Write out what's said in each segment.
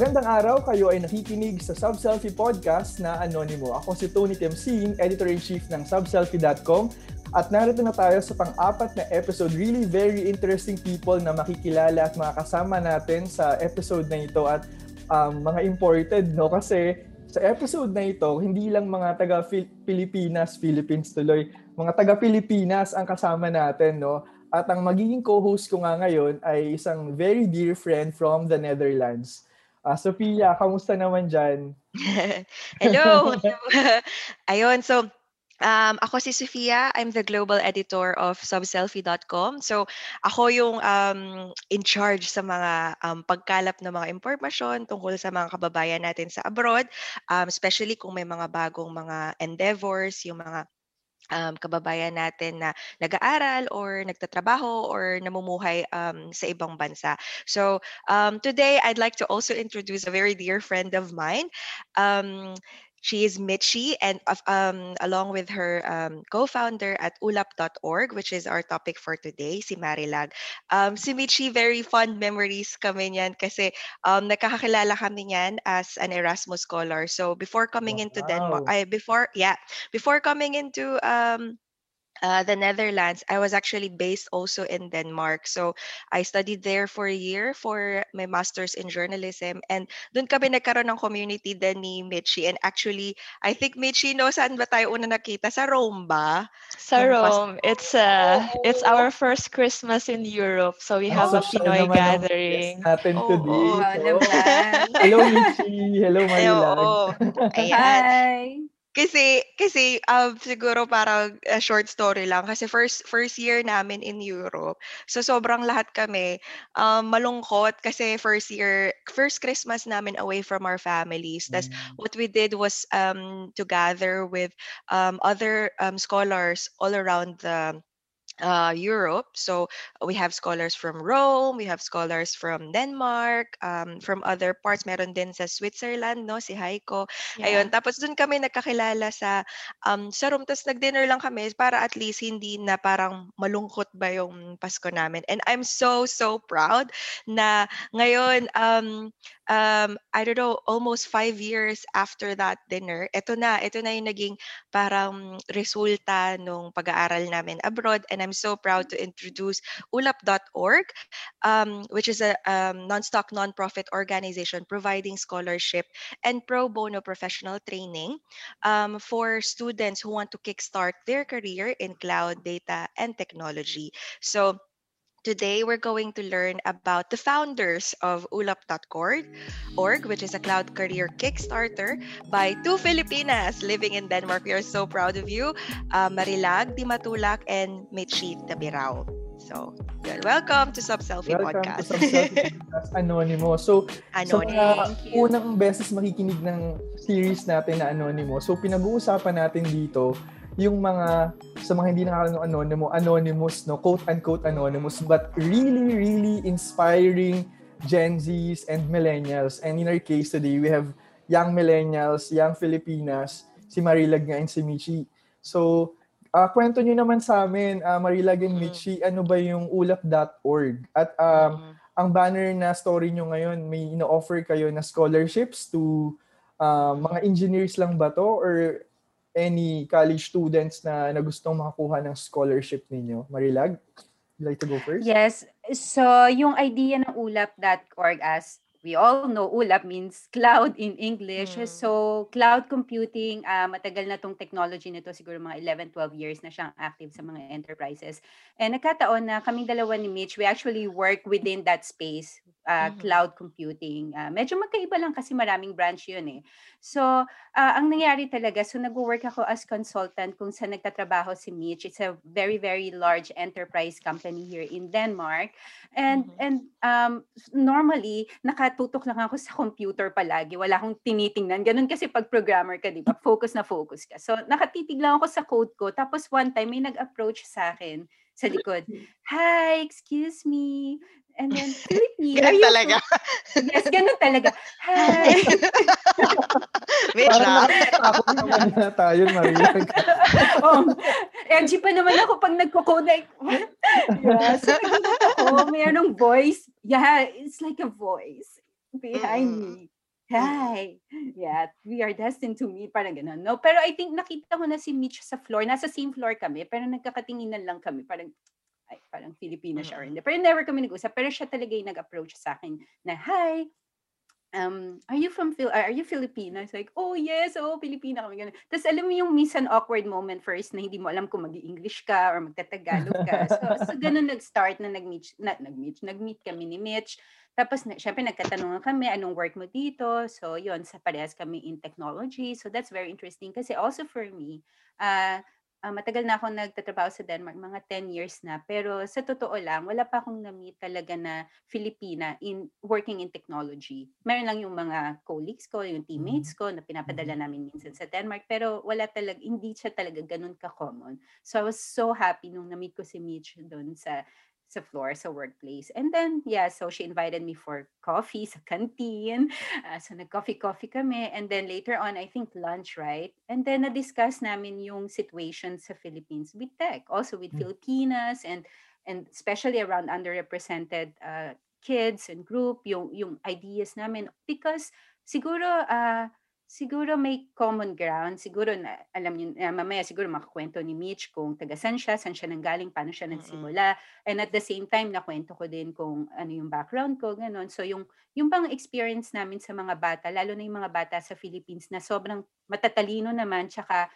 Magandang araw, kayo ay nakikinig sa Subselfie Podcast na Anonimo. Ako si Tony Temsing, Editor-in-Chief ng subselfie.com at narito na tayo sa pang-apat na episode. Really very interesting people na makikilala at makakasama natin sa episode na ito at um, mga imported, no? Kasi sa episode na ito, hindi lang mga taga Pilipinas, Philippines tuloy, mga taga Pilipinas ang kasama natin, no? At ang magiging co-host ko nga ngayon ay isang very dear friend from the Netherlands. Uh, Sophia, kamusta naman dyan? Hello! Ayun, so um, ako si Sophia. I'm the global editor of subselfie.com. So ako yung um, in charge sa mga um, pagkalap ng mga impormasyon tungkol sa mga kababayan natin sa abroad, um, especially kung may mga bagong mga endeavors, yung mga um, kababayan natin na nag-aaral or nagtatrabaho or namumuhay um, sa ibang bansa. So um, today, I'd like to also introduce a very dear friend of mine. Um, she is Mitchie, and um, along with her um, co-founder at ulap.org, which is our topic for today, si Marilag. Um, si Mitchie, very fond memories kami niyan kasi um, nakakakilala kami niyan as an Erasmus scholar. So before coming Wow. into Denmark, I, before yeah, before coming into um, uh, the Netherlands, I was actually based also in Denmark. So I studied there for a year for my master's in journalism. And doon kami nagkaroon ng community din ni Mitchie. And actually, I think Mitchie, no, saan ba tayo una nakita? Sa Rome ba? Sa Rome, it's uh, it's our first Christmas in Europe, so we have a social Pinoy naman ng gathering. guest natin Oo. today. Wow So, naman. hello, Michi. Hello, Marilag. oo. Ayan. Hi! Kasi kasi um, siguro parang a short story lang kasi first first year namin in Europe. So sobrang lahat kami um, malungkot kasi first year first Christmas namin away from our families. Tas what we did was um, to gather with um, other um, scholars all around the uh, Europe. So we have scholars from Rome, we have scholars from Denmark, um, from other parts. Meron din sa Switzerland, no, si Heiko. Ayun, tapos doon kami nagkakilala sa um, sa room. Tapos nag-dinner lang kami para at least hindi na parang malungkot ba yung Pasko namin. And I'm so, so proud na ngayon, um, um, I don't know, almost five years after that dinner, ito na, ito na yung naging parang resulta nung pag-aaral namin abroad. And I'm so proud to introduce ulap.org, um, which is a um, non-stock non-profit organization providing scholarship and pro bono professional training um, for students who want to kickstart their career in cloud data and technology. So Today, we're going to learn about the founders of ulap.org, org, which is a cloud career Kickstarter by two Filipinas living in Denmark. We are so proud of you, uh, Marilag Dimatulak and Mitchie Tabirao. So, yun. welcome to Sub Selfie Welcome Podcast. to Subselfie Podcast Anonymous. So, sa Anonymous. mga Thank you. unang beses makikinig ng series natin na Anonymous, so pinag-uusapan natin dito yung mga, sa mga hindi nakakalang ng Anonymous, Anonymous, no, quote-unquote Anonymous, but really, really inspiring Gen Zs and Millennials. And in our case today, we have young Millennials, young Filipinas, si Marilag nga and si Michi. So, ah kwento nyo naman sa amin, ah, Marilag and Mm. Michi, ano ba yung ulap.org? At um, ang banner na story nyo ngayon, may ino-offer kayo na scholarships to uh, mga engineers lang ba to or any college students na, na gustong makakuha ng scholarship ninyo? Marilag, you like to go first? Yes. So, yung idea ng ulap.org as we all know, ulap means cloud in English. Mm. So, cloud computing, ah, matagal na tong technology nito, siguro mga 11, 12 years na siyang active sa mga enterprises. And nagkataon na kaming dalawa ni Mitch, we actually work within that space, ah, Mhm. cloud computing. Ah, medyo magkaiba lang kasi maraming branch yun eh. So, ah, ang nangyari talaga, so nag-work ako as consultant kung saan nagtatrabaho si Mitch. It's a very, very large enterprise company here in Denmark. And Mhm. and um, normally, nakatutok lang ako sa computer palagi. Wala akong tinitingnan. Ganun kasi pag programmer ka, di ba? Focus na focus ka. So, nakatitig lang ako sa code ko. Tapos one time, may nag-approach sa akin sa likod. Hi, excuse me. And then, Philippine. are Ganun talaga. from-" Yes, ganun talaga. Hi. Ako naman na tayo, Marilag. oh, edgy pa naman ako pag nagko-code like, what? Yeah, so nakikita ko, mayroong voice. Yeah, it's like a voice. behind Mm. me. Hi! Yeah, we are destined to meet. Parang ganun. No? Pero I think nakita ko na si Mitch sa floor. Nasa same floor kami, pero nagkakatinginan lang kami. Parang, ay, parang Filipina siya or hindi. Pero never kami nag-usap. Pero siya talaga yung nag-approach sa akin na, Hi! Um, are you from Phil are you Filipina? It's like, oh yes, oh Filipina kami ganun. Tapos alam mo yung minsan awkward moment first na hindi mo alam kung mag-English ka or magtatagalog ka. So, so ganun nag-start na nag-meet, na, nag-meet, nag-meet kami ni Mitch. Tapos, na, syempre, nagkatanungan kami, anong work mo dito? So, yun, sa parehas kami in technology. So, that's very interesting. Kasi also for me, uh, uh, matagal na ako nagtatrabaho sa Denmark, mga 10 years na. Pero sa totoo lang, wala pa akong na-meet talaga na Filipina in working in technology. Meron lang yung mga colleagues ko, yung teammates ko na pinapadala namin minsan sa Denmark. Pero wala talaga, hindi siya talaga ganun ka-common. So, I was so happy nung na-meet ko si Mitch doon sa sa floor, sa workplace. And then, yeah, so she invited me for coffee sa canteen. Uh, so nag-coffee-coffee kami. And then later on, I think lunch, right? And then na-discuss namin yung situation sa Philippines with tech, also with Mm. Filipinas and and especially around underrepresented uh, kids and group, yung, yung ideas namin. Because siguro, uh, siguro may common ground. Siguro, na, alam niyo, uh, mamaya siguro makakwento ni Mitch kung taga saan siya, saan siya nanggaling, paano siya nagsimula. And at the same time, nakwento ko din kung ano yung background ko, ganun. So yung, yung bang experience namin sa mga bata, lalo na yung mga bata sa Philippines na sobrang matatalino naman, tsaka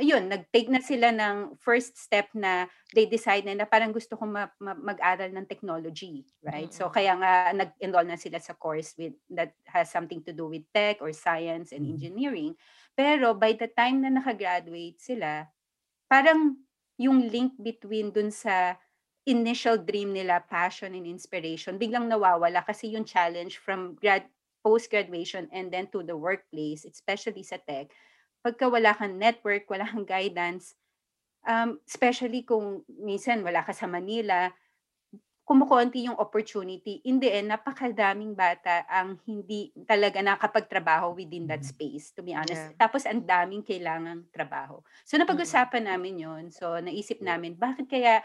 ayun, nag-take na sila ng first step na they decide na, na parang gusto kong ma- ma- mag-aral ng technology, right? So Mm-mm. kaya nga nag-enroll na sila sa course with that has something to do with tech or science and Mhm. engineering. Pero by the time na nakagraduate sila, parang yung link between dun sa initial dream nila, passion and inspiration, biglang nawawala kasi yung challenge from grad post-graduation and then to the workplace, especially sa tech, pagka wala kang network, wala kang guidance, um, especially kung minsan wala ka sa Manila, kumukonti yung opportunity. In the end, napakadaming bata ang hindi talaga nakapagtrabaho within that Mhm. space, to be honest. Yeah. Tapos ang daming kailangang trabaho. So napag-usapan namin yon So naisip namin, bakit kaya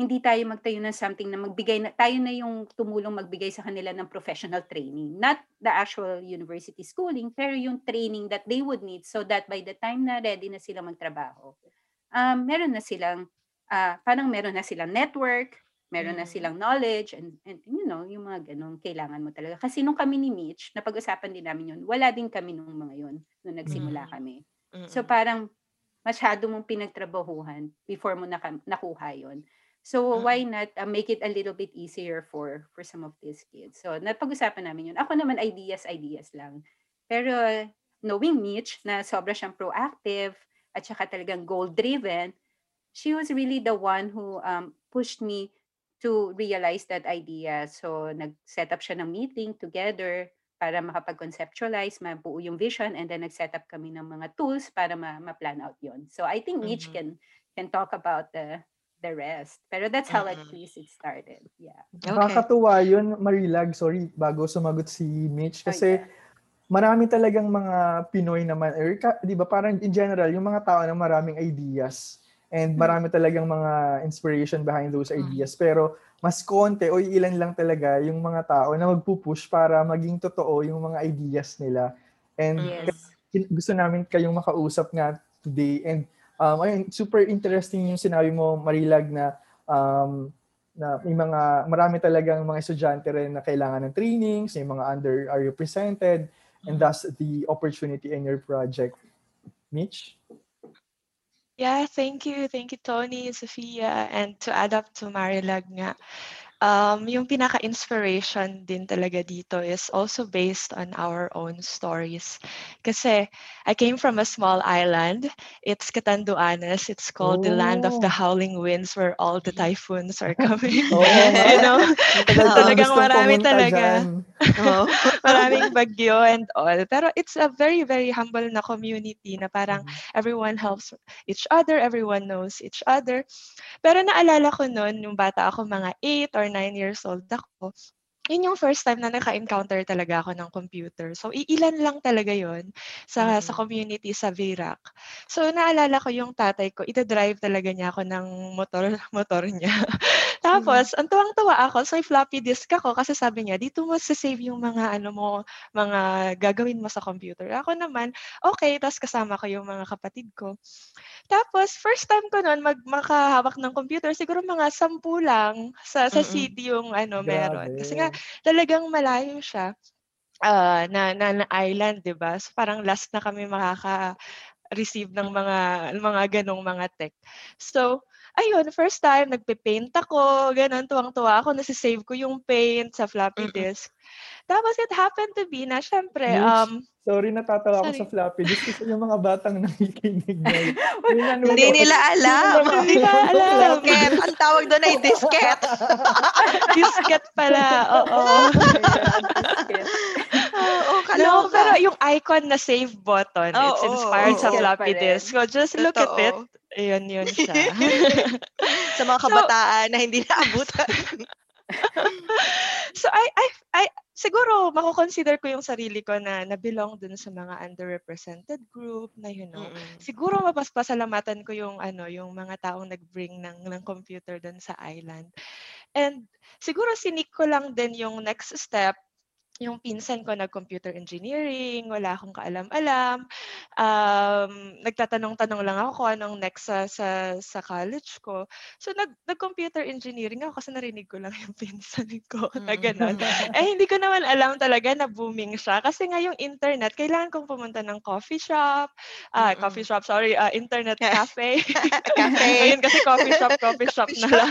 hindi tayo magtayo ng something na magbigay na tayo na yung tumulong magbigay sa kanila ng professional training not the actual university schooling pero yung training that they would need so that by the time na ready na sila magtrabaho um, meron na silang ah, parang meron na silang network meron na Mhm. silang knowledge and, and you know yung mga ganun kailangan mo talaga kasi nung kami ni Mitch napag-usapan din namin yun wala din kami nung mga yun nung nagsimula Mhm. kami So parang masyado mong pinagtrabahuhan before mo naka, nakuha yon. So why not uh, make it a little bit easier for for some of these kids? So napag-usapan namin yun. Ako naman ideas, ideas lang. Pero knowing Mitch na sobra siyang proactive at saka talagang goal-driven, she was really the one who um, pushed me to realize that idea. So nag-set up siya ng meeting together para makapag-conceptualize, mabuo yung vision, and then nag-set up kami ng mga tools para ma- ma-plan out yon. So I think Mitch Mhm. can can talk about the the rest. Pero that's how at Mm-mm. least it started. Yeah. Okay. Nakakatuwa yun, Marilag. Sorry, bago sumagot si Mitch. Oh, Kasi yeah. marami talagang mga Pinoy naman, or, ka- di ba, parang in general, yung mga tao na maraming ideas and Hmm. marami talagang mga inspiration behind those Mhm. ideas. Pero mas konti o ilan lang talaga yung mga tao na magpupush para maging totoo yung mga ideas nila. And Yes. gusto namin kayong makausap nga today. And um, ayun, super interesting yung sinabi mo, Marilag, na um, na may mga, marami talagang mga estudyante rin na kailangan ng trainings, may mga under are represented, and thus the opportunity in your project. Mitch? Yeah, thank you. Thank you, Tony, Sophia. And to add up to Marilag nga, um, yung pinaka-inspiration din talaga dito is also based on our own stories. Kasi I came from a small island. It's Catanduanes. It's called the land of the Oh. howling winds where all the typhoons are coming. Nga. you know, talagang marami talaga. Oo. maraming bagyo and all. Pero it's a very, very humble na community na parang Mhm. everyone helps each other, everyone knows each other. Pero naalala ko noon, yung bata ako, mga 8 or 9 years old ako, yun yung first time na naka-encounter talaga ako ng computer. So, iilan lang talaga yon sa, mm-hmm. sa community sa VRAC. So, naalala ko yung tatay ko, ita-drive talaga niya ako ng motor, motor niya. Tapos, mm-hmm. ang tuwang-tuwa ako, so floppy disk ako kasi sabi niya, dito mo sa-save yung mga ano mo, mga gagawin mo sa computer. Ako naman, okay, tapos kasama ko yung mga kapatid ko. Tapos, first time ko noon mag makahawak ng computer, siguro mga sampu lang sa, sa city yung ano Grabe. meron. Kasi nga, talagang malayo siya uh, na, na, na island, 'di ba? So parang last na kami makaka receive ng mga mga ganong mga tech. So, ayun, first time nagpe-paint ako, ganun tuwang-tuwa ako, nasi-save ko yung paint sa floppy disk. Tapos it happened to be na syempre, um, sorry natatawa ako sa floppy disk kasi yung mga batang nakikinig ngayon. Hindi nila alam. Hindi nila alam. Disket. Ang tawag doon ay disket. disket pala. Oo. Oo, no, pero yung icon na save button, oh, it's inspired oh, sa floppy disk. So just look Totoo. at it. Ayun yun siya. sa mga kabataan so, na hindi naabutan. so I I I siguro mako-consider ko yung sarili ko na na belong dun sa mga underrepresented group na you know. Mm-hmm. Siguro mapaspasalamatan ko yung ano yung mga taong nag-bring ng ng computer dun sa island. And siguro sinik ko lang din yung next step yung pinsan ko nag-computer engineering, wala akong kaalam-alam. Um, nagtatanong-tanong lang ako kung anong next sa, sa, sa college ko. So, nag, nag-computer engineering ako kasi narinig ko lang yung pinsan ko na mm. gano'n. eh, hindi ko naman alam talaga na booming siya. Kasi nga yung internet, kailangan kong pumunta ng coffee shop. Ah, uh, coffee shop, sorry, uh, internet cafe. cafe. Ngayon kasi coffee shop, coffee shop na lang.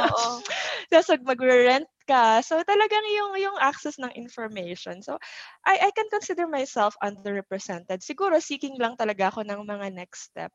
Oo. Tapos mag-rent ka. So talagang yung yung access ng information. So I I can consider myself underrepresented. Siguro seeking lang talaga ako ng mga next step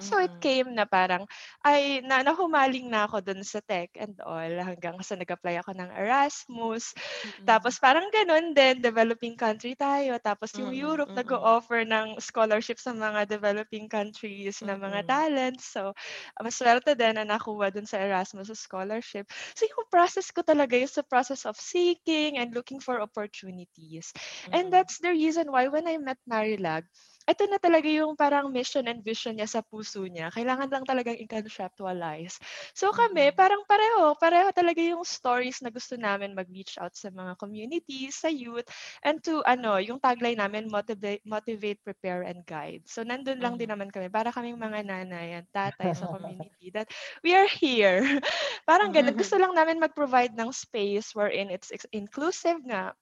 So it mm. came na parang ay na nahumaling na ako dun sa tech and all hanggang sa nag-apply ako ng Erasmus. Mm-hmm. Tapos parang ganun din, developing country tayo. Tapos yung mm-hmm. Europe mm-hmm. nag-offer ng scholarship sa mga developing countries mm-hmm. na mga talents. So maswerte din na nakuha dun sa Erasmus scholarship. So yung process ko talaga is the process of seeking and looking for opportunities. Mm-hmm. And that's the reason why when I met Marilag, ito na talaga yung parang mission and vision niya sa puso niya. Kailangan lang talagang i-conceptualize. So kami, parang pareho, pareho talaga yung stories na gusto namin mag-reach out sa mga communities, sa youth, and to, ano, yung tagline namin, motivate, motivate prepare, and guide. So nandun lang din naman kami, para kaming mga nanay at tatay sa community that we are here. parang ganun, gusto lang namin mag-provide ng space wherein it's inclusive nga,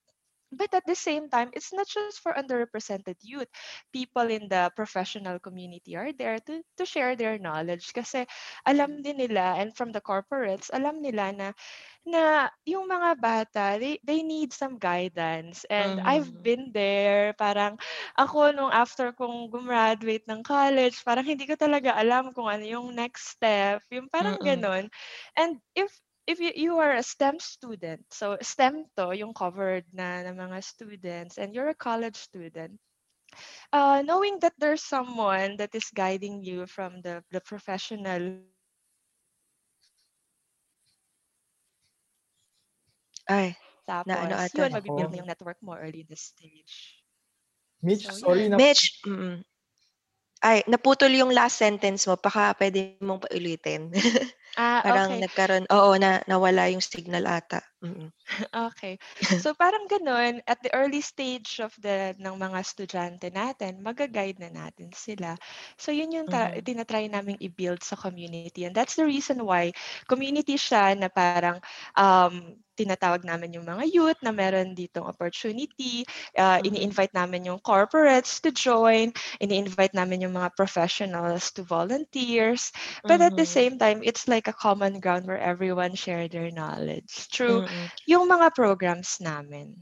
But at the same time, it's not just for underrepresented youth. People in the professional community are there to, to share their knowledge kasi alam din nila and from the corporates, alam nila na na yung mga bata, they, they need some guidance. And mm-hmm. I've been there. Parang ako nung after kong gumraduate ng college, parang hindi ko talaga alam kung ano yung next step. Yung parang mm-hmm. ganun. And if if you, you are a STEM student, so STEM to, yung covered na ng mga students, and you're a college student, uh, knowing that there's someone that is guiding you from the, the professional Ay, tapos, na ano ata. yun, mabibuild na yung network mo early in the stage. Mitch, so, sorry yeah. na. Mitch, mm, ay, naputol yung last sentence mo. Baka pwede mong paulitin. Ah, Parang okay. nagkaroon oo, na nawala yung signal ata. Mm. Okay. So parang gano'n, at the early stage of the ng mga estudyante natin, maga-guide na natin sila. So yun yung ta- mm-hmm. tinatry naming i-build sa community. And that's the reason why community siya na parang um, tinatawag namin yung mga youth na meron ditong opportunity. Uh, mm-hmm. Ini-invite namin yung corporates to join. Ini-invite namin yung mga professionals to volunteers. But at the mm-hmm. same time, it's like a common ground where everyone share their knowledge through mm-hmm. yung mga programs namin.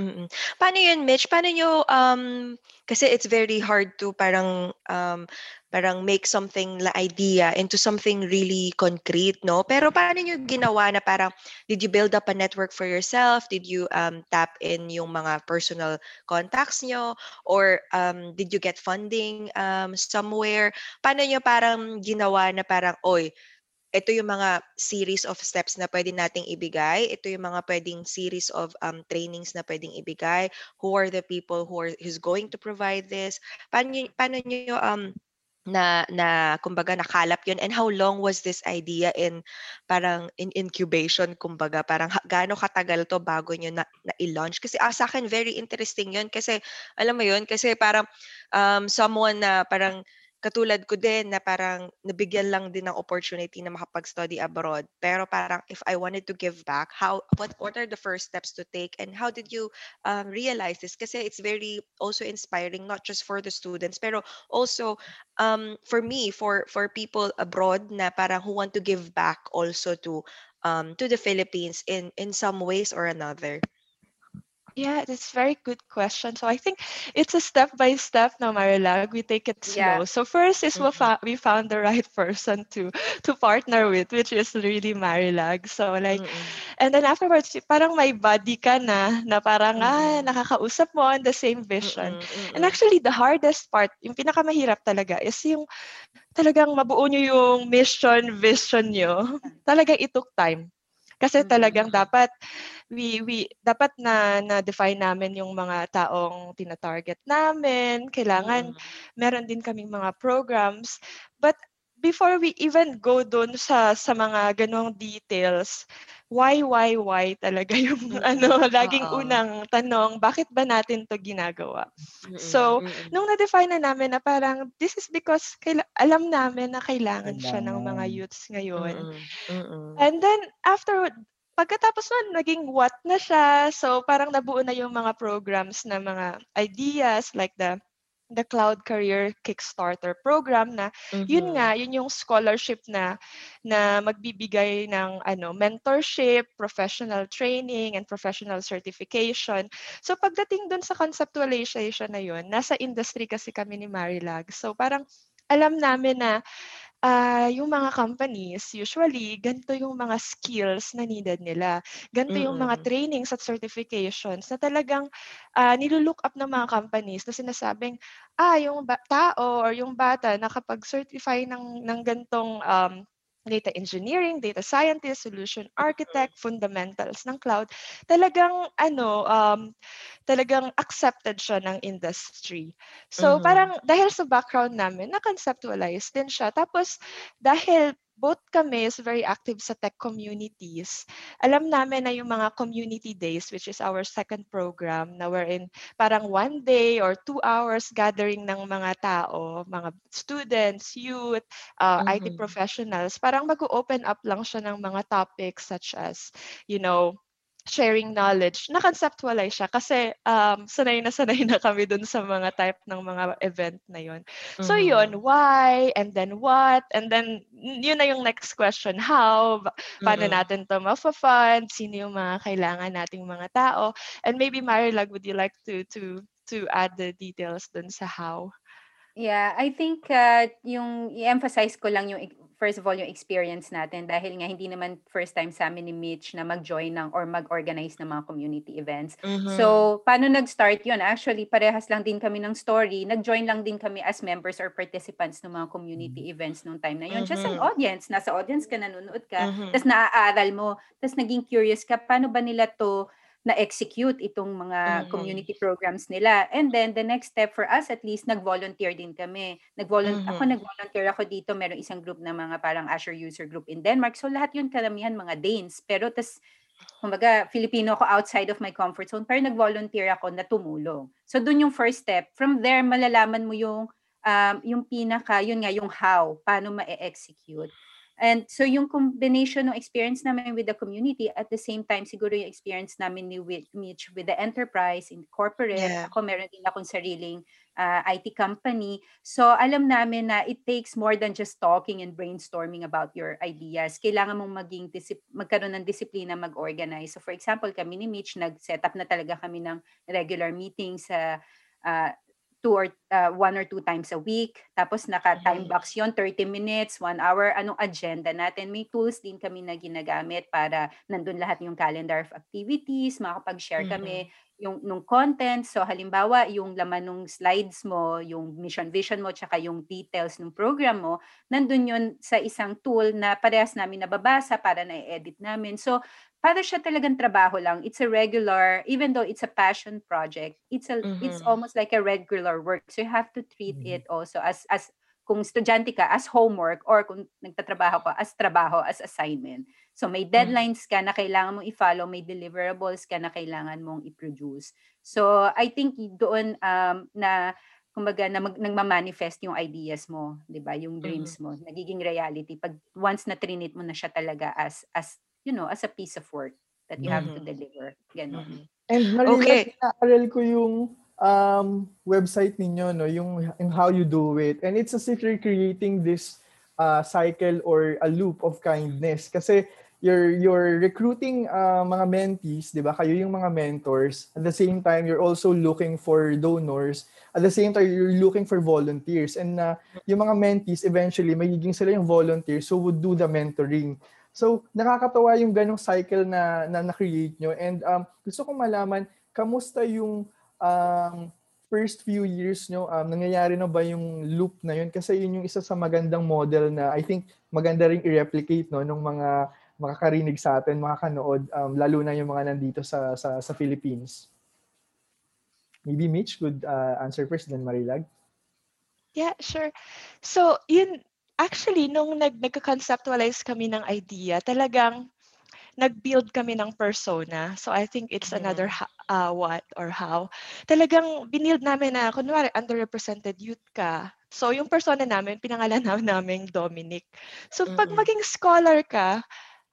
Mm. Paano yun, Mitch? Paano nyo, um, kasi it's very hard to parang, um, parang make something la idea into something really concrete, no? Pero paano nyo ginawa na parang, did you build up a network for yourself? Did you um, tap in yung mga personal contacts nyo? Or um, did you get funding um, somewhere? Paano nyo parang ginawa na parang, oy, ito yung mga series of steps na pwede nating ibigay. Ito yung mga pwedeng series of um, trainings na pwedeng ibigay. Who are the people who are who's going to provide this? Paano, paano nyo um, na na kumbaga nakalap yun and how long was this idea in parang in incubation kumbaga parang gaano katagal to bago nyo na, na i-launch kasi ah, sa akin very interesting yun kasi alam mo yun kasi parang um, someone na parang katulad ko din na parang nabigyan lang din ng opportunity na makapag-study abroad. Pero parang if I wanted to give back, how what what are the first steps to take and how did you um, realize this? Kasi it's very also inspiring not just for the students pero also um, for me for for people abroad na parang who want to give back also to um, to the Philippines in in some ways or another. Yeah, that's a very good question. So I think it's a step by step now, Marilag. We take it slow. Yeah. So first is we, Mhm. fou- we found the right person to to partner with, which is really Marilag. So like, Mm-mm. and then afterwards, parang may buddy ka na, na parang ah, Mhm. nakakausap mo on the same vision. And actually, the hardest part, yung pinakamahirap talaga, is yung talagang mabuo nyo yung mission, vision nyo. Talagang it took time. Kasi Mhm. talagang dapat we we dapat na na define namin yung mga taong tina-target namin. Kailangan Mm-mm. meron din kaming mga programs. But before we even go doon sa sa mga ganong details, why why why talaga yung Mm-mm. ano laging Oo. unang tanong, bakit ba natin to ginagawa? Mm-mm, So. Nung na-define na namin na parang this is because kaila- alam namin na kailangan siya ng mga youths ngayon. Mm-mm, mm-mm. And then after pagkatapos nun, naging what na siya. So parang nabuo na yung mga programs na mga ideas like the the Cloud Career Kickstarter program na yun Mhm. nga, yun yung scholarship na na magbibigay ng ano, mentorship, professional training and professional certification. So pagdating dun sa conceptualization na yun, nasa industry kasi kami ni Marilag. So parang alam namin na ah, yung mga companies, usually, ganito yung mga skills na needed nila. Ganito yung mga Mm. trainings at certifications na talagang ah, nilulook up ng mga companies na sinasabing, ah, yung ba- tao or yung bata nakapag-certify ng, ng gantong um, data engineering, data scientist, solution architect, fundamentals ng cloud, talagang ano, um, talagang accepted siya ng industry. So Mhm. parang dahil sa background namin, na-conceptualize din siya. Tapos dahil both kami is very active sa tech communities, alam namin na yung mga community days, which is our second program, na wherein parang one day or two hours gathering ng mga tao, mga students, youth, uh, IT Mhm. professionals, parang mag-open up lang siya ng mga topics such as, you know, sharing knowledge, na-conceptualize siya kasi um, sanay na sanay na kami dun sa mga type ng mga event na yun. So yun, why, and then what, and then yun na yung next question, how, paano Mm-mm. natin to ma-fund, sino yung mga kailangan nating mga tao, and maybe Marilag, would you like to to to add the details dun sa how? Yeah, I think uh, yung i-emphasize ko lang yung first of all yung experience natin dahil nga hindi naman first time sa amin ni Mitch na mag-join ng or mag-organize ng mga community events. Mhm. So, paano nag-start yun? Actually, parehas lang din kami ng story. Nag-join lang din kami as members or participants ng mga community events nung time na yun. Just an Mhm. audience. Nasa audience ka, nanonood ka. Mhm. Tapos naaaral mo. Tapos naging curious ka, paano ba nila to na-execute itong mga Mhm. community programs nila. And then, the next step for us, at least, nag-volunteer din kami. Nag-volunteer, Ako, Mhm. nag-volunteer ako dito. Merong isang group na mga parang Azure user group in Denmark. So, lahat yun karamihan mga Danes. Pero, tas, kumbaga, Filipino ako outside of my comfort zone. Pero nag-volunteer ako na tumulong. So, dun yung first step. From there, malalaman mo yung um, yung pinaka, yun nga, yung how, paano ma-execute. And so yung combination ng experience namin with the community at the same time siguro yung experience namin ni with Mitch with the enterprise in corporate. Yeah. Ako meron din akong sariling uh, IT company. So alam namin na it takes more than just talking and brainstorming about your ideas. Kailangan mong maging disip- magkaroon ng disiplina mag-organize. So for example, kami ni Mitch nag-set up na talaga kami ng regular meetings sa uh, two or uh, one or two times a week. Tapos naka-time Mhm. box yon 30 minutes, one hour, anong agenda natin. May tools din kami na ginagamit para nandun lahat yung calendar of activities, makapag-share kami yung nung content. So halimbawa, yung laman ng slides mo, yung mission vision mo, tsaka yung details ng program mo, nandun yun sa isang tool na parehas namin nababasa para na-edit namin. So para siya talagang trabaho lang. It's a regular, even though it's a passion project, it's a mm-hmm. it's almost like a regular work. So you have to treat mm-hmm. it also as as kung estudyante ka as homework or kung nagtatrabaho ka as trabaho, as assignment. So may mm. deadlines ka na kailangan mong i-follow, may deliverables ka na kailangan mong i-produce. So I think doon um, na kumbaga na mag, nagma-manifest yung ideas mo, 'di ba? Yung dreams mo, nagiging reality pag once na trinit mo na siya talaga as as you know, as a piece of work that you have to deliver. Ganun. And Marina, okay. inaaral ko yung um, website ninyo, no, yung, yung how you do it. And it's as if you're creating this uh, cycle or a loop of kindness. Kasi you're, you're recruiting uh, mga mentees, di ba? Kayo yung mga mentors. At the same time, you're also looking for donors. At the same time, you're looking for volunteers. And uh, yung mga mentees, eventually, magiging sila yung volunteers who would do the mentoring. So, nakakatawa yung ganong cycle na, na na-create nyo. And um, gusto kong malaman, kamusta yung um, first few years nyo, um, nangyayari na ba yung loop na yun? Kasi yun yung isa sa magandang model na I think maganda ring i-replicate no, nung mga makakarinig sa atin, makakanood, um, lalo na yung mga nandito sa, sa, sa Philippines. Maybe Mitch could uh, answer first, then Marilag. Yeah, sure. So, yun, actually, nung nag, nagka-conceptualize kami ng idea, talagang nag-build kami ng persona. So I think it's mm-hmm. another uh, what or how. Talagang binild namin na, kunwari, underrepresented youth ka. So yung persona namin, pinangalan namin Dominic. So pag maging scholar ka,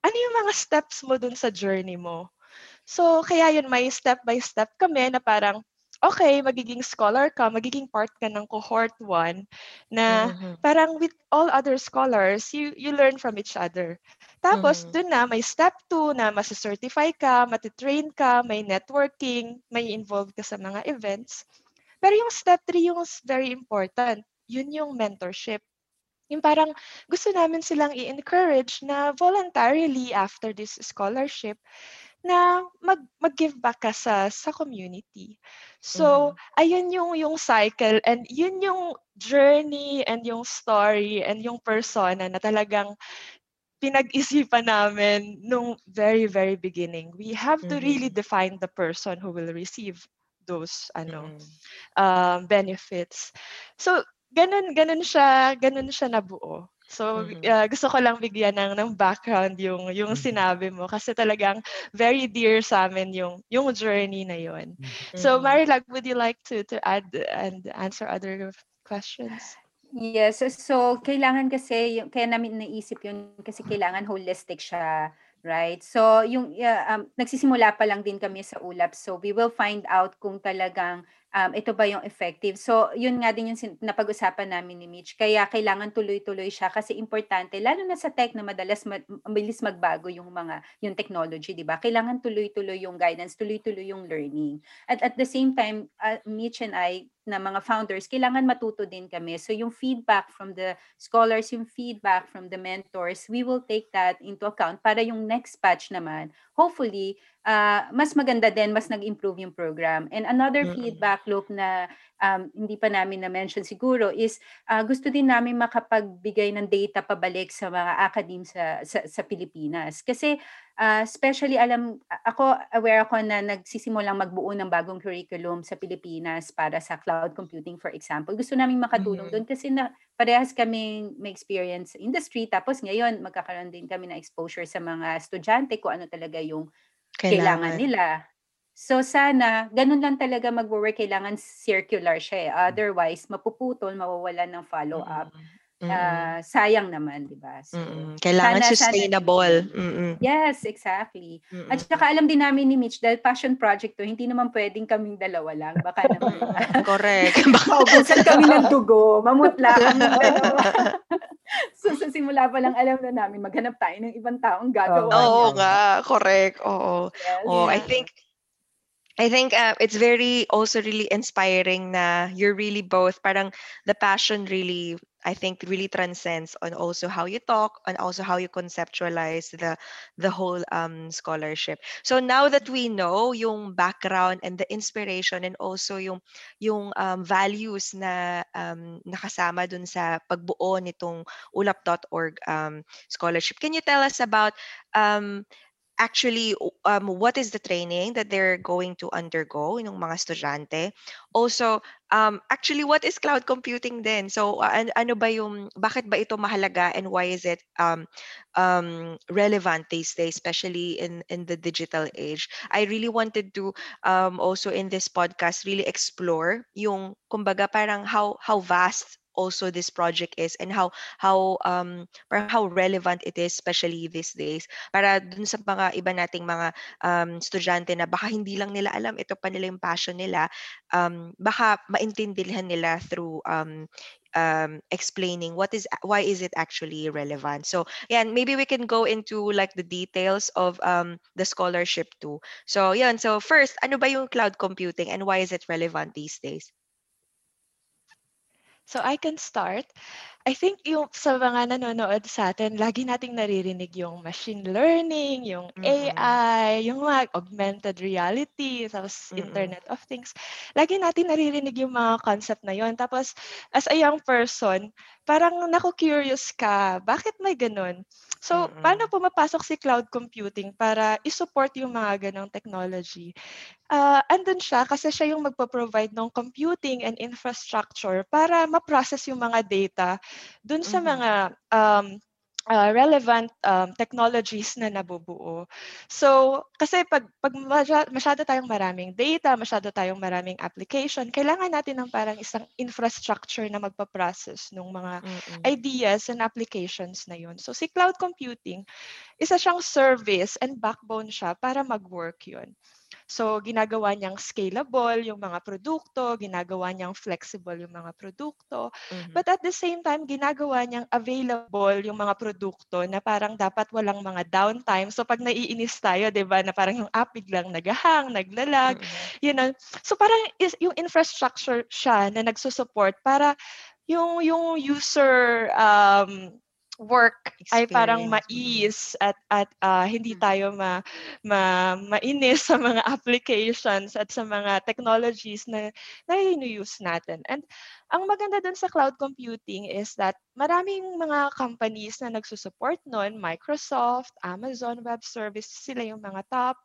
ano yung mga steps mo dun sa journey mo? So kaya yun, may step by step kami na parang, okay, magiging scholar ka, magiging part ka ng cohort 1 na mm-hmm. parang with all other scholars, you you learn from each other. Tapos mm-hmm. dun na may step 2 na masi-certify ka, mati-train ka, may networking, may involved ka sa mga events. Pero yung step 3 yung very important. Yun yung mentorship. Yung parang gusto namin silang i-encourage na voluntarily after this scholarship na mag mag-give back ka sa sa community. So, mm-hmm. ayun yung yung cycle and yun yung journey and yung story and yung persona na talagang pinag-isipan namin nung very very beginning. We have mm-hmm. to really define the person who will receive those ano mm-hmm. um, benefits. So, ganun ganun siya, ganun siya nabuo. So mm-hmm. uh, gusto ko lang bigyan ng ng background yung yung mm-hmm. sinabi mo kasi talagang very dear sa amin yung yung journey na yon. Mm-hmm. So Marilag, would you like to to add and answer other questions? Yes, so, so kailangan kasi kaya namin naisip yun kasi kailangan holistic siya right? So yung uh, um, nagsisimula pa lang din kami sa ULAP. So we will find out kung talagang um, ito ba yung effective. So, yun nga din yung napag-usapan namin ni Mitch. Kaya kailangan tuloy-tuloy siya kasi importante, lalo na sa tech na madalas ma- mabilis magbago yung mga, yung technology, di ba? Kailangan tuloy-tuloy yung guidance, tuloy-tuloy yung learning. At at the same time, uh, Mitch and I, na mga founders, kailangan matuto din kami. So yung feedback from the scholars, yung feedback from the mentors, we will take that into account para yung next batch naman, hopefully, uh, mas maganda din, mas nag-improve yung program. And another mm-hmm. feedback loop na um, hindi pa namin na-mention siguro is uh, gusto din namin makapagbigay ng data pabalik sa mga academe sa, sa, sa Pilipinas. Kasi uh, especially alam, ako aware ako na nagsisimulang magbuo ng bagong curriculum sa Pilipinas para sa cloud computing for example. Gusto namin makatulong mm-hmm. doon kasi na parehas kaming may experience sa industry tapos ngayon magkakaroon din kami ng exposure sa mga estudyante kung ano talaga yung kailangan, kailangan nila. So sana, ganun lang talaga mag-work, kailangan circular siya eh. Otherwise, mapuputol, mawawalan ng follow-up. Mm-hmm. Uh, sayang naman, di ba? So, mm-hmm. Kailangan sana, sustainable. Sana, mm-hmm. Yes, exactly. Mm-hmm. At saka alam din namin ni Mitch, dahil passion project to, hindi naman pwedeng kaming dalawa lang. Baka naman. Correct. Baka ubusan kami ng dugo, mamutla kami dalawa. so sa simula pa lang alam na namin maghanap tayo ng ibang taong gagawa. Oo oh, nga, correct. Oo. Yes, oh, yeah. I think I think uh, it's very also really inspiring na you're really both parang the passion really I think really transcends on also how you talk and also how you conceptualize the the whole um, scholarship. So now that we know yung background and the inspiration and also yung yung um, values na um, nakasama dun sa pagbuo nitong ulap.org um, scholarship, can you tell us about um, actually um, what is the training that they're going to undergo yung mga estudyante? Also um, actually what is cloud computing then so uh, ano ba yung bakit ba ito mahalaga and why is it um, um, relevant these days especially in in the digital age? I really wanted to um, also in this podcast really explore yung kumbaga parang how how vast also this project is and how how um how relevant it is especially these days. Para dun sa mga iba nating mga um estudyante na baka hindi lang nila alam ito pa nila yung passion nila um baka maintindihan nila through um um, explaining what is why is it actually relevant. So yeah maybe we can go into like the details of um, the scholarship too. So yeah so first ano ba yung cloud computing and why is it relevant these days So I can start. I think yung sa mga nanonood sa atin, lagi nating naririnig yung machine learning, yung mm-hmm. AI, yung mga augmented reality, tapos mm-hmm. Internet of Things. Lagi natin naririnig yung mga concept na yon. Tapos as a young person, parang naku-curious ka, bakit may ganun? So, mm-hmm. paano pumapasok si cloud computing para i-support yung mga ganong technology? Uh, andun siya kasi siya yung magpo-provide ng computing and infrastructure para ma-process yung mga data dun sa mm-hmm. mga um, uh, relevant um, technologies na nabubuo. So, kasi pag, pag masyado tayong maraming data, masyado tayong maraming application, kailangan natin ng parang isang infrastructure na magpa-process ng mga mm-hmm. ideas and applications na yun. So, si cloud computing, isa siyang service and backbone siya para mag-work yun. So, ginagawa niyang scalable yung mga produkto, ginagawa niyang flexible yung mga produkto. Mm-hmm. But at the same time, ginagawa niyang available yung mga produkto na parang dapat walang mga downtime. So, pag naiinis tayo, di ba, na parang yung app biglang nagahang, naglalag, mm-hmm. you know. So, parang is, yung infrastructure siya na nagsusupport para yung yung user um, work ay parang mais at at uh, hindi mm. tayo ma, ma mainis sa mga applications at sa mga technologies na na use natin. And ang maganda dun sa cloud computing is that maraming mga companies na nagsusupport nun, Microsoft, Amazon Web Services, sila yung mga top.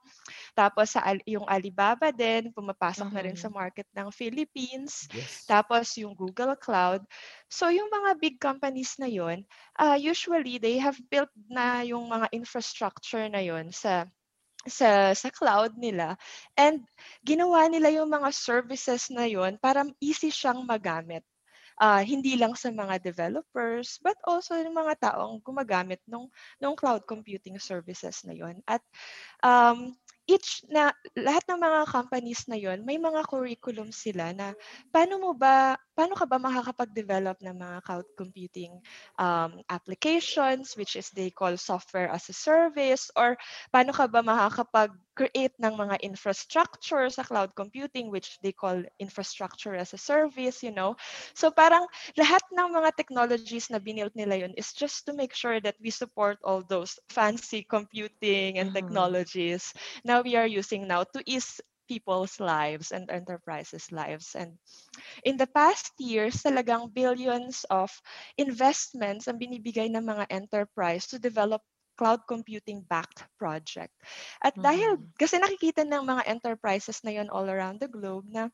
Tapos sa yung Alibaba din, pumapasok uh-huh. na rin sa mm-hmm. market ng Philippines. Yes. Tapos yung Google Cloud. So yung mga big companies na yun, uh, usually they have built na yung mga infrastructure na yun sa sa sa cloud nila and ginawa nila yung mga services na yon para easy siyang magamit. Uh, hindi lang sa mga developers but also yung mga taong gumagamit ng ng cloud computing services na yon. At um, each na lahat ng mga companies na yon may mga curriculum sila na paano mo ba paano ka ba makakapag-develop ng mga cloud computing um, applications which is they call software as a service or paano ka ba makakapag create ng mga infrastructure sa cloud computing which they call infrastructure as a service, you know. So parang lahat ng mga technologies na binilt nila yun is just to make sure that we support all those fancy computing and mm-hmm. technologies now we are using now to ease people's lives and enterprises' lives. And in the past years, talagang billions of investments ang binibigay ng mga enterprise to develop cloud computing backed project. At dahil, mm-hmm. kasi nakikita ng mga enterprises na yon all around the globe na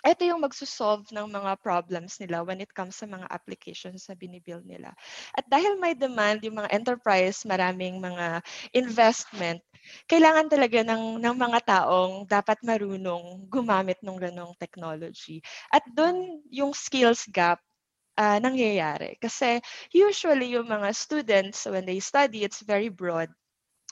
ito yung magsusolve ng mga problems nila when it comes sa mga applications na binibuild nila. At dahil may demand yung mga enterprise, maraming mga investment, kailangan talaga ng, ng mga taong dapat marunong gumamit ng ganong technology. At doon yung skills gap uh, nangyayari. Kasi usually yung mga students, when they study, it's very broad.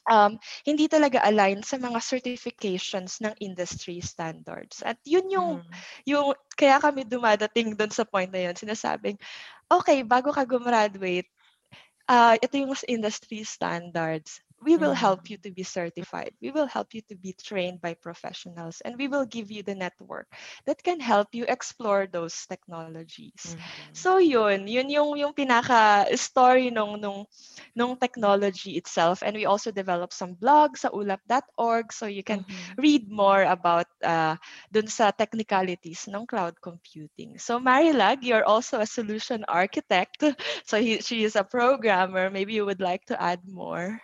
Um, hindi talaga align sa mga certifications ng industry standards. At yun yung, mm. yung kaya kami dumadating doon sa point na yun, sinasabing, okay, bago ka gumraduate, uh, ito yung industry standards we will Mhm. help you to be certified. We will help you to be trained by professionals, and we will give you the network that can help you explore those technologies. Mhm. So yun, yun yung yung pinaka story nung nung nung technology itself and we also develop some blogs sa ulap.org so you can Mhm. read more about uh, dun sa technicalities ng cloud computing. So Marilag, you're also a solution architect. So he, she is a programmer. Maybe you would like to add more.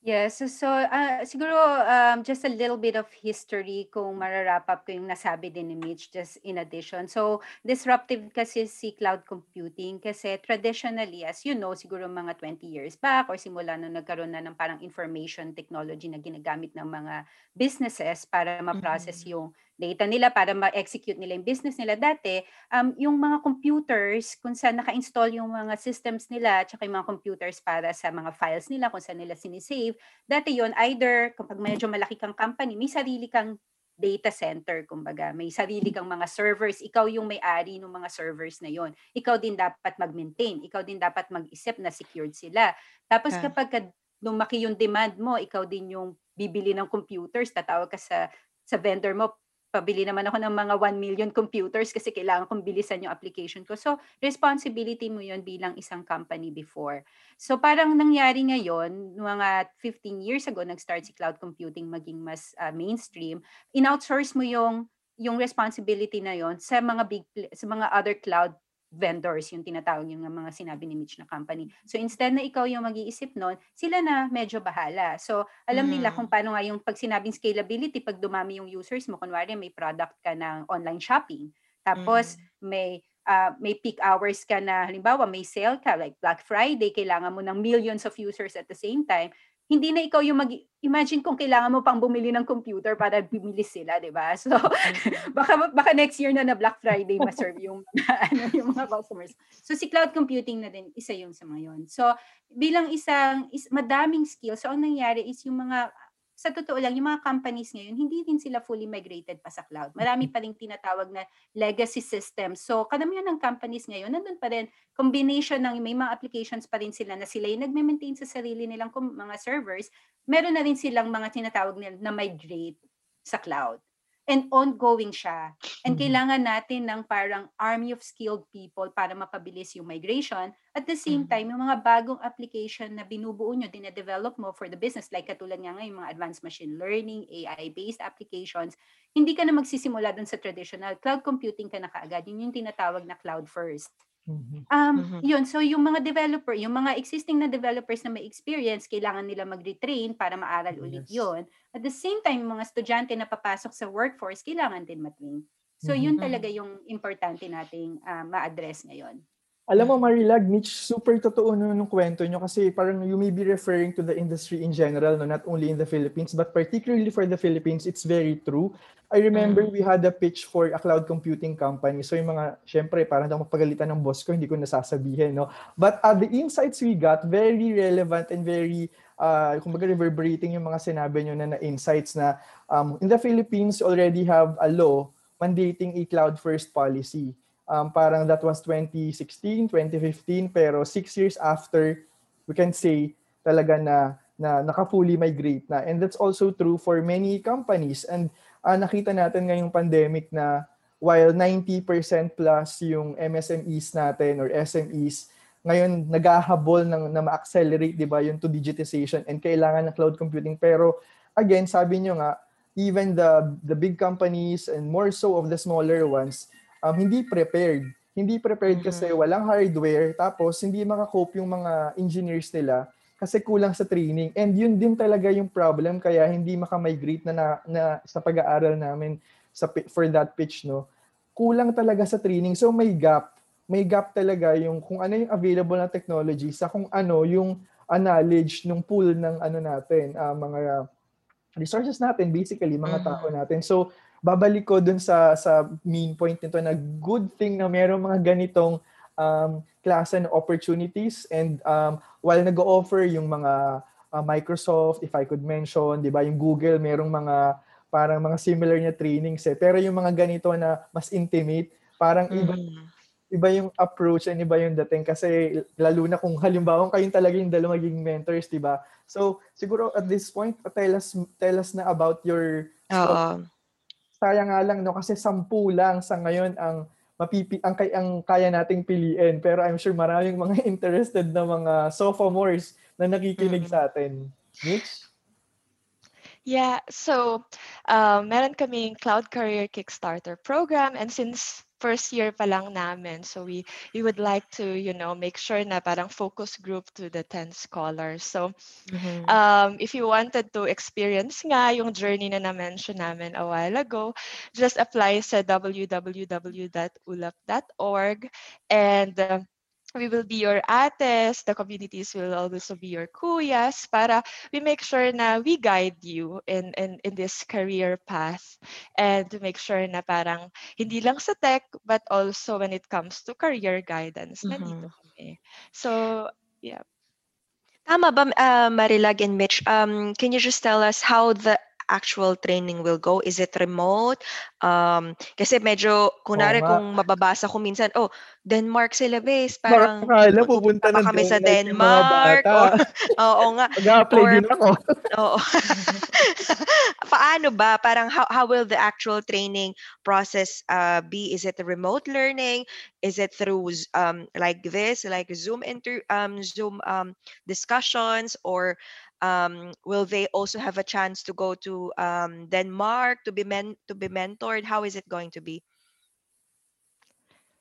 Yes, so, so ah, siguro um, just a little bit of history kung mararap up ko yung nasabi din ni Mitch just in addition. So disruptive kasi si cloud computing kasi traditionally as you know siguro mga 20 years back or simula nung nagkaroon na ng parang information technology na ginagamit ng mga businesses para ma-process yung data nila para ma-execute nila yung business nila dati um, yung mga computers kung saan naka-install yung mga systems nila tsaka yung mga computers para sa mga files nila kung saan nila sinisave dati yon either kapag medyo malaki kang company may sarili kang data center kumbaga. May sarili kang mga servers ikaw yung may-ari ng mga servers na yon ikaw din dapat mag-maintain ikaw din dapat mag-isip na secured sila. Tapos Yeah. kapag ka, lumaki yung demand mo ikaw din yung bibili ng computers tatawag ka sa sa vendor mo pabili naman ako ng mga 1 million computers kasi kailangan kong bilisan yung application ko. So, responsibility mo yun bilang isang company before. So, parang nangyari ngayon, mga 15 years ago, nag-start si cloud computing maging mas ah, mainstream, in-outsource mo yung yung responsibility na yon sa mga big sa mga other cloud vendors yung tinatawag yung mga sinabi ni Mitch na company. So instead na ikaw yung mag-iisip noon, sila na medyo bahala. So alam nila Mm. kung paano nga yung pag sinabing scalability, pag dumami yung users mo, kunwari may product ka ng online shopping, tapos may ah, may peak hours ka na, halimbawa may sale ka, like Black Friday, kailangan mo ng millions of users at the same time, hindi na ikaw yung mag imagine kung kailangan mo pang bumili ng computer para bumili sila, 'di ba? So baka baka next year na na Black Friday ma-serve yung ano yung mga customers. So si cloud computing na din isa yung sa mga yun. So bilang isang is, madaming skills, so ang nangyari is yung mga sa totoo lang, yung mga companies ngayon, hindi din sila fully migrated pa sa cloud. Marami pa rin tinatawag na legacy systems. So, kadamihan ng companies ngayon, nandun pa rin, combination ng may mga applications pa rin sila na sila yung nagme-maintain sa sarili nilang mga servers, meron na rin silang mga tinatawag nila na migrate sa cloud. And ongoing siya. And Mhm. kailangan natin ng parang army of skilled people para mapabilis yung migration. At the same Mhm. time, yung mga bagong application na binubuo nyo, dinadevelop mo for the business, like katulad nga ngayon, mga advanced machine learning, AI-based applications, hindi ka na magsisimula dun sa traditional. Cloud computing ka na kaagad. Yun yung tinatawag na cloud first. Mhm. Um, Mhm. yun, so yung mga developer, yung mga existing na developers na may experience, kailangan nila mag-retrain para maaral ulit Yes. yun. At the same time, yung mga estudyante na papasok sa workforce, kailangan din matrain. So Mhm. yun Mhm. talaga yung importante nating ah, ma-address ngayon. Alam mo, Marilag, Mitch, super totoo no, nung kwento nyo kasi parang you may be referring to the industry in general, no, not only in the Philippines, but particularly for the Philippines, it's very true. I remember Mm. we had a pitch for a cloud computing company. So yung mga, syempre, parang daw mapagalitan ng boss ko, hindi ko nasasabihin, no? But uh, the insights we got, very relevant and very, uh, kumbaga reverberating yung mga sinabi nyo na, na insights na um, in the Philippines, already have a law mandating a cloud first policy um, parang that was 2016, 2015, pero six years after, we can say talaga na, na naka-fully migrate na. And that's also true for many companies. And ah, nakita natin ngayong pandemic na while 90% plus yung MSMEs natin or SMEs, ngayon naghahabol ng, na ma-accelerate, di ba, yung to digitization and kailangan ng cloud computing. Pero again, sabi nyo nga, even the the big companies and more so of the smaller ones, um, hindi prepared. Hindi prepared kasi Mhm. walang hardware, tapos hindi makakope yung mga engineers nila kasi kulang sa training. And yun din talaga yung problem kaya hindi makamigrate na, na, na sa pag-aaral namin sa for that pitch no. Kulang talaga sa training. So may gap. May gap talaga yung kung ano yung available na technology sa kung ano yung uh, knowledge ng pool ng ano natin, ah, mga resources natin basically mga Mhm. tao natin. So babalik ko dun sa sa main point nito na good thing na merong mga ganitong um, klase ng opportunities and um, while nag-offer yung mga uh, Microsoft, if I could mention, 'di ba, yung Google merong mga parang mga similar na trainings eh. Pero yung mga ganito na mas intimate, parang iba Mhm. iba yung approach and iba yung dating kasi lalo na kung halimbawa kayong talaga yung dalawa maging mentors, di ba? So, siguro at this point, tell us, tell us na about your Oo. Sayang nga lang no kasi sampu lang sa ngayon ang mapipi ang, ang kaya nating piliin pero I'm sure maraming mga interested na mga sophomores na nakikinig Mm. sa atin. Mitch? Yeah, so um, meron kaming Cloud Career Kickstarter program and since first year pa lang namin, so we we would like to, you know, make sure na parang focus group to the 10 scholars. So Mhm. um, if you wanted to experience nga yung journey na na-mention namin a while ago, just apply sa www.ulap.org and uh, we will be your ates, the communities will also be your kuyas para we make sure na we guide you in, in, in this career path and to make sure na parang hindi lang sa tech but also when it comes to career guidance, nandito Mhm. kami. So, yeah. Tama ba, uh, Marilag and Mitch? Um, can you just tell us how the actual training will go? Is it remote? Um, kasi medyo, kunwari nga. kung mababasa ko minsan, oh, Denmark syllabus, Parang parang akala pupunta ng pa kami sa Denmark yung mga Denmark. bata. Or, oo nga. Mag-a-apply din ako. Oo. Paano ba? Parang how, how will the actual training process uh, be? Is it remote learning? Is it through um, like this, like Zoom inter um, Zoom um, discussions, or um, will they also have a chance to go to um, Denmark to be men to be mentored? How is it going to be?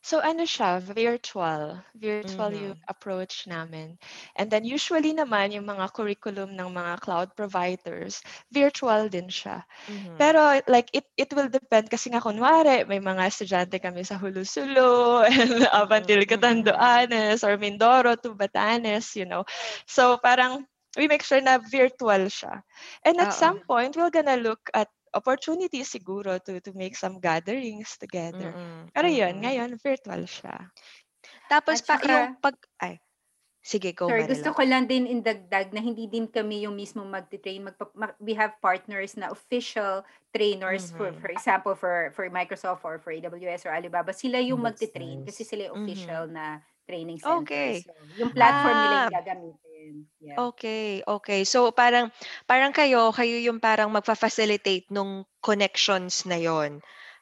So ano siya, virtual. Virtual Mhm. yung approach namin. And then usually naman yung mga curriculum ng mga cloud providers, virtual din siya. Mhm. Pero like it it will depend kasi nga kunwari may mga estudyante kami sa Hulusulo and up until Mhm. Catanduanes or Mindoro to Batanes, you know. So parang we make sure na virtual siya. And at some point we're gonna look at opportunities siguro to to make some gatherings together. Mm-mm, Pero yun, mm-mm. ngayon virtual siya. Tapos At pa saka- yung pag ay sige go Sir, Marilag. gusto ko lang din indagdag na hindi din kami yung mismo magti-train. Magpa- ma- we have partners na official trainers for Mhm. for example for for Microsoft or for AWS or Alibaba. Sila yung nice. kasi sila yung official na training center. Okay. So, yung platform nila Ah. yung gagamitin. Yeah. Okay, okay. So parang parang kayo, kayo yung parang magfa-facilitate nung connections na yon.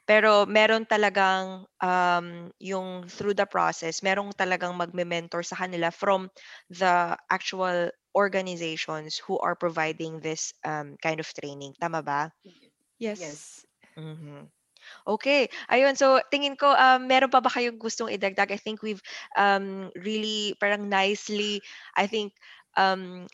Pero meron talagang um, yung through the process, merong talagang magme-mentor sa kanila from the actual organizations who are providing this um, kind of training. Tama ba? Yes. Yes. Mhm. Okay. Ayun, so tingin ko um, meron pa ba kayong gustong idagdag? I think we've um, really parang nicely, I think um,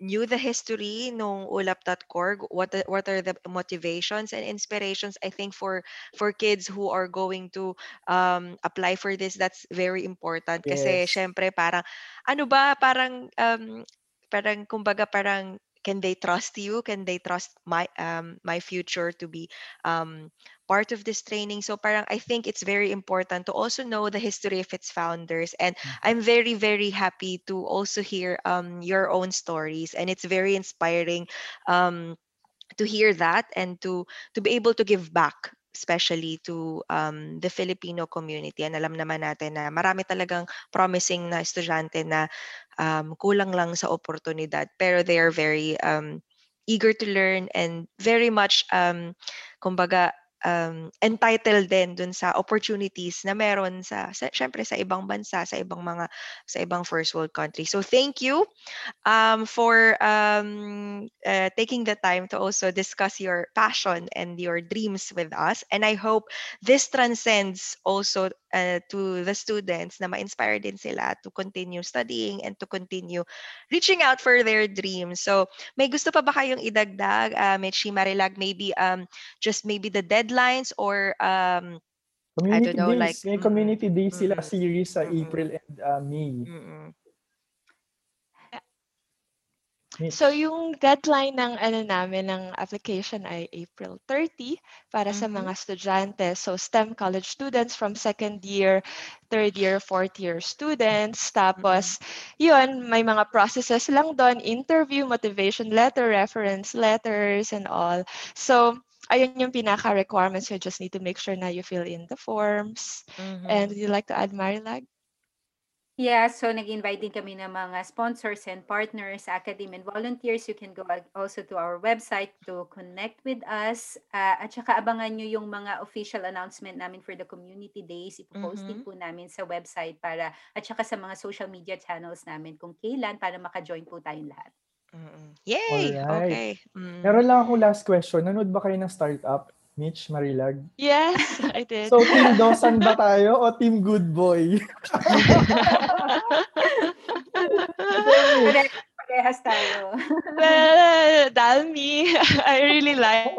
knew the history nung ulap.org what the- what are the motivations and inspirations I think for for kids who are going to um, apply for this that's very important kasi Yes. syempre parang ano ba parang um, parang kumbaga parang can they trust you? Can they trust my um my future to be um part of this training? So parang I think it's very important to also know the history of its founders. And I'm very very happy to also hear um your own stories. And it's very inspiring um to hear that and to to be able to give back especially to um, the Filipino community. And alam naman natin na marami talagang promising na estudyante na um, kulang lang sa oportunidad pero they are very um, eager to learn and very much um, kumbaga um, entitled din dun sa opportunities na meron sa, sa syempre sa ibang bansa, sa ibang mga sa ibang first world country. So thank you um, for um, uh, taking the time to also discuss your passion and your dreams with us. And I hope this transcends also uh, to the students na ma-inspire din sila to continue studying and to continue reaching out for their dreams. So may gusto pa ba kayong idagdag, uh, Mitchie Marilag, maybe um, just maybe the deadlines or um, Community know, days. like, May community days sila series sa mm-mm. April and uh, May. mm-mm. So yung deadline ng ano namin ng application ay April 30 para sa Mhm. mga estudyante. So STEM college students from second year, third year, fourth year students. Tapos yun, may mga processes lang doon, interview, motivation letter, reference letters and all. So ayun yung pinaka requirements. You just need to make sure na you fill in the forms. Mhm. And would you like to add Marilag? Yeah, so nag-invite din kami ng mga sponsors and partners, academy and volunteers. You can go also to our website to connect with us. Ah, at saka abangan nyo yung mga official announcement namin for the community days. Ipopost din Mhm. po namin sa website para at saka sa mga social media channels namin kung kailan para maka-join po tayong lahat. Mm-mm. Yay! Alright. Okay. Mm. Meron lang ako last question. Nanood ba kayo ng startup? Mitch, Marilag? Yes, I did. So, Team Dosan ba tayo o Team Good Boy? Pare- parehas tayo. well, Dalmi, I really like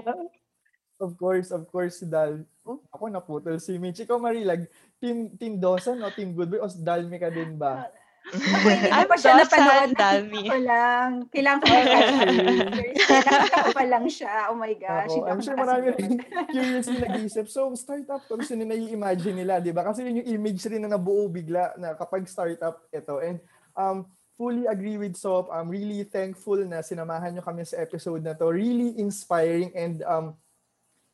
of course, of course, si Dal. Oh, ako naputol si Mitch. Ikaw, Marilag, Team Team Dosan o Team Good Boy? O Dalmi ka din ba? Hindi pa siya napanood. Nakita ko lang. Kailangan ko ko pa lang siya. Oh my gosh. Hindi I'm sure marami rin curiously nag-iisip. So, startup to, gusto nila i-imagine nila, di ba? Kasi yun yung image rin na nabuo bigla na kapag startup ito. And um, fully agree with Sop. I'm really thankful na sinamahan nyo kami sa episode na to. Really inspiring and um,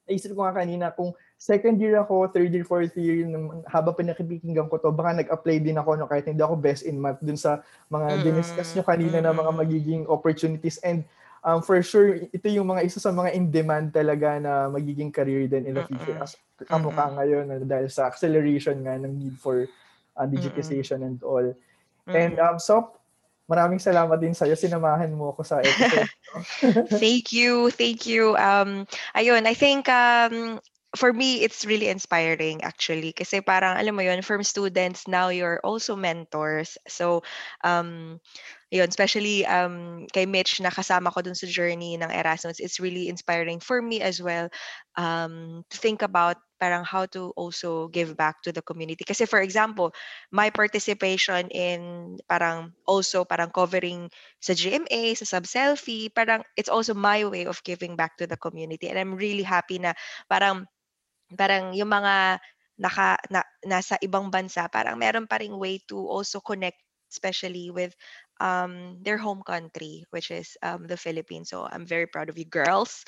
naisip ko nga kanina kung second year ako, third year, fourth year, habang pinakipikinggan ko to, baka nag-apply din ako no, kahit hindi ako best in math dun sa mga Mm-mm. diniscuss nyo kanina na mga magiging opportunities. And um, for sure, ito yung mga isa sa mga in-demand talaga na magiging career din in the future. As kamukha ngayon na dahil sa acceleration nga ng need for uh, digitization and all. And um, so, maraming salamat din sa'yo. Sinamahan mo ako sa episode. thank you, thank you. Um, ayun, I think um, for me, it's really inspiring actually. Kasi parang, alam mo yun, from students, now you're also mentors. So, um, yun, especially um, kay Mitch na kasama ko dun sa journey ng Erasmus, it's really inspiring for me as well um, to think about parang how to also give back to the community. Kasi for example, my participation in parang also parang covering sa GMA, sa sub-selfie, parang it's also my way of giving back to the community. And I'm really happy na parang parang yung mga naka na, nasa ibang bansa, parang meron pa ring way to also connect especially with um, their home country, which is um, the Philippines. So I'm very proud of you girls.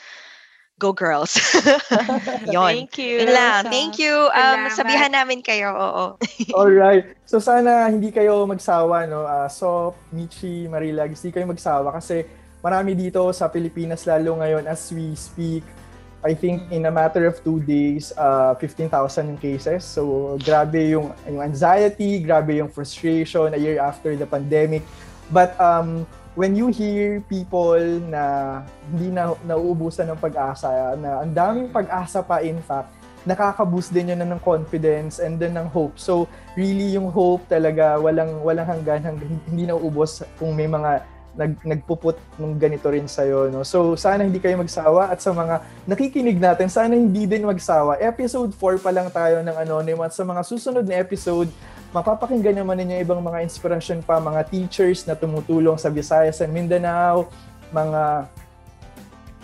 Go girls. Yon. Thank you. Yun lang. Thank you. Um, Salamat. sabihan namin kayo. Oo. Alright. So sana hindi kayo magsawa, no? Uh, so, Michi, Marilag, hindi kayo magsawa kasi marami dito sa Pilipinas lalo ngayon as we speak. I think in a matter of two days, uh, 15,000 yung cases. So, grabe yung, yung anxiety, grabe yung frustration a year after the pandemic. But um, when you hear people na hindi na nauubusan ng pag-asa, na ang daming pag-asa pa in fact, nakaka-boost din yun ng confidence and then ng hope. So, really yung hope talaga, walang, walang hanggan, hanggang hindi nauubos kung may mga nag, nagpuput ng ganito rin sa'yo. No? So, sana hindi kayo magsawa at sa mga nakikinig natin, sana hindi din magsawa. Episode 4 pa lang tayo ng Anonymous. At sa mga susunod na episode, mapapakinggan naman ninyo ibang mga inspiration pa, mga teachers na tumutulong sa Visayas and Mindanao, mga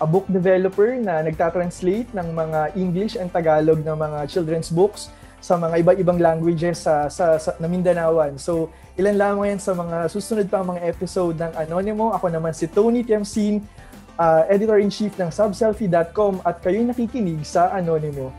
a book developer na nagtatranslate ng mga English and Tagalog ng mga children's books sa mga iba-ibang languages sa, sa, sa na Mindanaoan. So, ilan lamang yan sa mga susunod pa mga episode ng Anonymous. Ako naman si Tony Tiamsin, uh, editor-in-chief ng subselfie.com at kayo'y nakikinig sa Anonymous.